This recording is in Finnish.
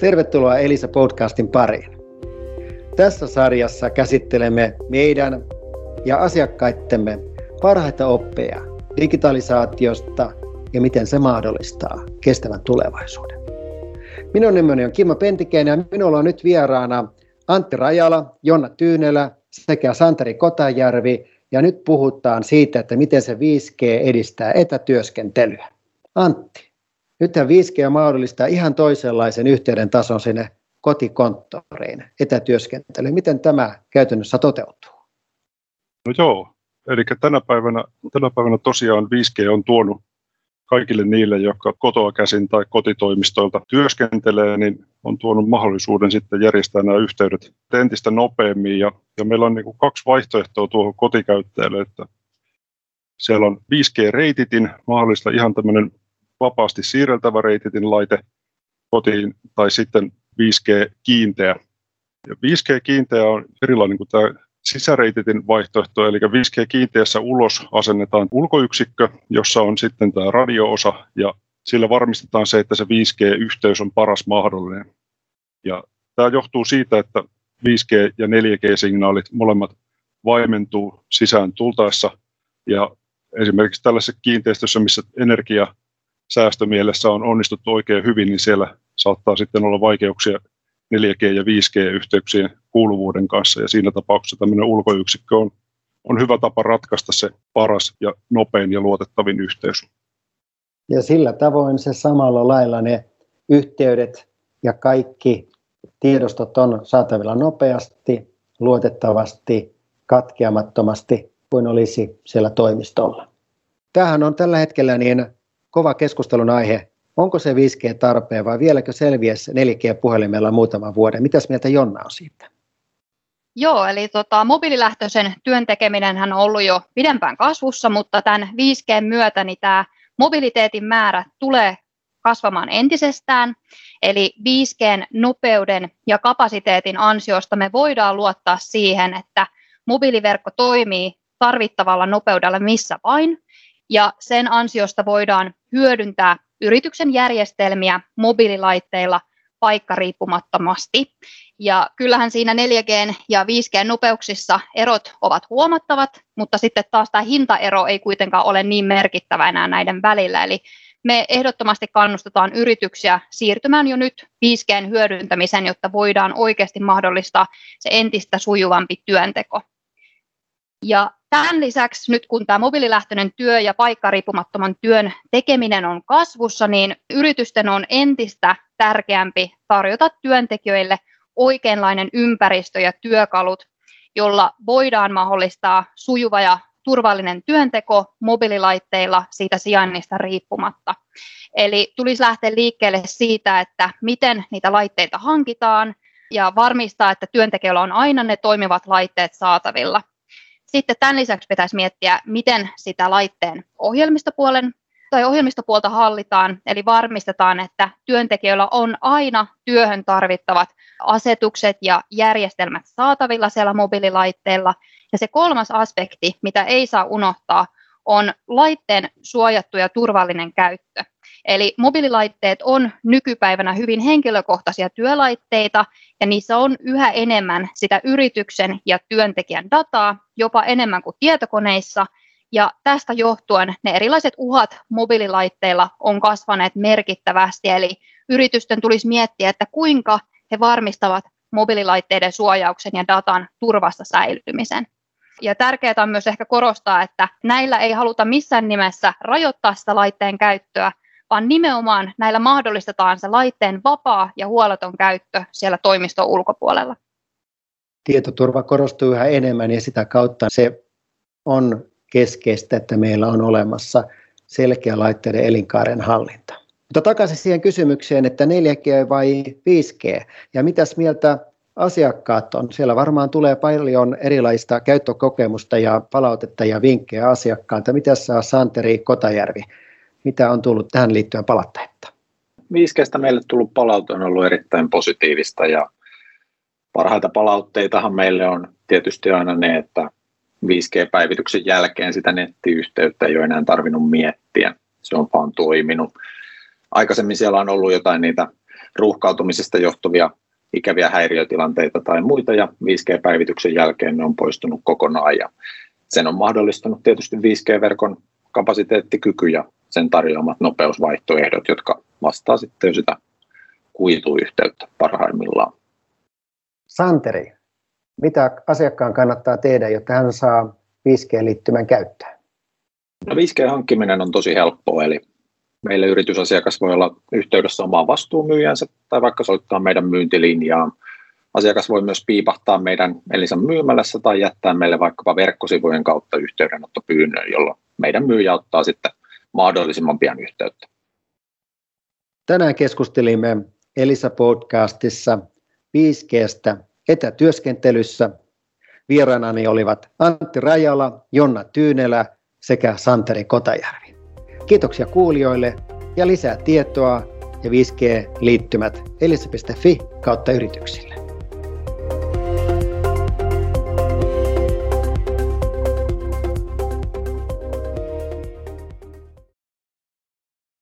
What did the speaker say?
Tervetuloa Elisa podcastin pariin. Tässä sarjassa käsittelemme meidän ja asiakkaittemme parhaita oppeja digitalisaatiosta ja miten se mahdollistaa kestävän tulevaisuuden. Minun nimeni on Kimmo Pentikäinen ja minulla on nyt vieraana Antti Rajala, Jonna Tyynelä sekä Santeri Kotajärvi. Ja nyt puhutaan siitä, että miten se 5G edistää etätyöskentelyä. Antti, nythän 5G mahdollistaa ihan toisenlaisen yhteyden tason sinne kotikonttoriin, etätyöskentelyyn. Miten tämä käytännössä toteutuu? No joo, eli tänä päivänä, tänä päivänä tosiaan 5G on tuonut kaikille niille, jotka kotoa käsin tai kotitoimistoilta työskentelee, niin on tuonut mahdollisuuden sitten järjestää nämä yhteydet entistä nopeammin. Ja, ja meillä on niin kuin kaksi vaihtoehtoa tuohon kotikäyttäjälle, että siellä on 5G-reititin, mahdollista ihan tämmöinen vapaasti siirreltävä reititin laite kotiin, tai sitten 5G-kiinteä. Ja 5G-kiinteä on erilainen kuin tämä sisäreititin vaihtoehto, eli 5G-kiinteässä ulos asennetaan ulkoyksikkö, jossa on sitten tämä radioosa, ja sillä varmistetaan se, että se 5G-yhteys on paras mahdollinen. Ja tämä johtuu siitä, että 5G- ja 4G-signaalit molemmat vaimentuu sisään tultaessa, ja esimerkiksi tällaisessa kiinteistössä, missä energia säästömielessä on onnistuttu oikein hyvin, niin siellä saattaa sitten olla vaikeuksia 4G- ja 5G-yhteyksien kuuluvuuden kanssa, ja siinä tapauksessa tämmöinen ulkoyksikkö on, on hyvä tapa ratkaista se paras ja nopein ja luotettavin yhteys. Ja sillä tavoin se samalla lailla ne yhteydet ja kaikki tiedostot on saatavilla nopeasti, luotettavasti, katkeamattomasti kuin olisi siellä toimistolla. Tämähän on tällä hetkellä niin kova keskustelun aihe Onko se 5G tarpeen vai vieläkö selviäisi 4G-puhelimella muutaman vuoden? Mitäs mieltä Jonna on siitä? Joo, eli tota, mobiililähtöisen työn tekeminen on ollut jo pidempään kasvussa, mutta tämän 5G myötä niin tämä mobiliteetin määrä tulee kasvamaan entisestään. Eli 5G nopeuden ja kapasiteetin ansiosta me voidaan luottaa siihen, että mobiiliverkko toimii tarvittavalla nopeudella missä vain, ja sen ansiosta voidaan hyödyntää yrityksen järjestelmiä mobiililaitteilla paikkariippumattomasti. Ja kyllähän siinä 4G ja 5G-nopeuksissa erot ovat huomattavat, mutta sitten taas tämä hintaero ei kuitenkaan ole niin merkittävä enää näiden välillä. Eli me ehdottomasti kannustetaan yrityksiä siirtymään jo nyt 5Gn hyödyntämiseen, jotta voidaan oikeasti mahdollistaa se entistä sujuvampi työnteko. Ja Tämän lisäksi nyt kun tämä mobiililähtöinen työ ja paikkariippumattoman työn tekeminen on kasvussa, niin yritysten on entistä tärkeämpi tarjota työntekijöille oikeanlainen ympäristö ja työkalut, jolla voidaan mahdollistaa sujuva ja turvallinen työnteko mobiililaitteilla siitä sijainnista riippumatta. Eli tulisi lähteä liikkeelle siitä, että miten niitä laitteita hankitaan ja varmistaa, että työntekijöillä on aina ne toimivat laitteet saatavilla – sitten tämän lisäksi pitäisi miettiä, miten sitä laitteen ohjelmistopuolen tai ohjelmistopuolta hallitaan, eli varmistetaan, että työntekijöillä on aina työhön tarvittavat asetukset ja järjestelmät saatavilla siellä mobiililaitteella. Ja se kolmas aspekti, mitä ei saa unohtaa, on laitteen suojattu ja turvallinen käyttö. Eli mobiililaitteet on nykypäivänä hyvin henkilökohtaisia työlaitteita, ja niissä on yhä enemmän sitä yrityksen ja työntekijän dataa, jopa enemmän kuin tietokoneissa, ja tästä johtuen ne erilaiset uhat mobiililaitteilla on kasvaneet merkittävästi, eli yritysten tulisi miettiä, että kuinka he varmistavat mobiililaitteiden suojauksen ja datan turvassa säilymisen. Ja tärkeää on myös ehkä korostaa, että näillä ei haluta missään nimessä rajoittaa sitä laitteen käyttöä, vaan nimenomaan näillä mahdollistetaan se laitteen vapaa ja huoleton käyttö siellä toimiston ulkopuolella. Tietoturva korostuu yhä enemmän ja sitä kautta se on keskeistä, että meillä on olemassa selkeä laitteiden elinkaaren hallinta. Mutta takaisin siihen kysymykseen, että 4G vai 5G, ja mitäs mieltä asiakkaat on? Siellä varmaan tulee paljon erilaista käyttökokemusta ja palautetta ja vinkkejä asiakkailta. Mitä saa Santeri Kotajärvi? Mitä on tullut tähän liittyen palautteita? 5Gstä meille tullut palaute on ollut erittäin positiivista ja parhaita palautteitahan meille on tietysti aina ne, että 5G-päivityksen jälkeen sitä nettiyhteyttä ei ole enää tarvinnut miettiä. Se on vaan toiminut. Aikaisemmin siellä on ollut jotain niitä ruuhkautumisesta johtuvia ikäviä häiriötilanteita tai muita, ja 5G-päivityksen jälkeen ne on poistunut kokonaan, ja sen on mahdollistanut tietysti 5G-verkon kapasiteettikyky ja sen tarjoamat nopeusvaihtoehdot, jotka vastaa sitten sitä kuituyhteyttä parhaimmillaan. Santeri, mitä asiakkaan kannattaa tehdä, jotta hän saa 5G-liittymän käyttää? No 5G-hankkiminen on tosi helppoa, eli meille yritysasiakas voi olla yhteydessä omaan vastuumyyjänsä tai vaikka soittaa meidän myyntilinjaan. Asiakas voi myös piipahtaa meidän Elisan myymälässä tai jättää meille vaikkapa verkkosivujen kautta yhteydenottopyynnön, jolloin meidän myyjä ottaa sitten mahdollisimman pian yhteyttä. Tänään keskustelimme Elisa-podcastissa 5Gstä etätyöskentelyssä. Vieraanani olivat Antti Rajala, Jonna Tyynelä sekä Santeri Kotajärvi. Kiitoksia kuulijoille ja lisää tietoa ja 5G-liittymät elisa.fi kautta yrityksille.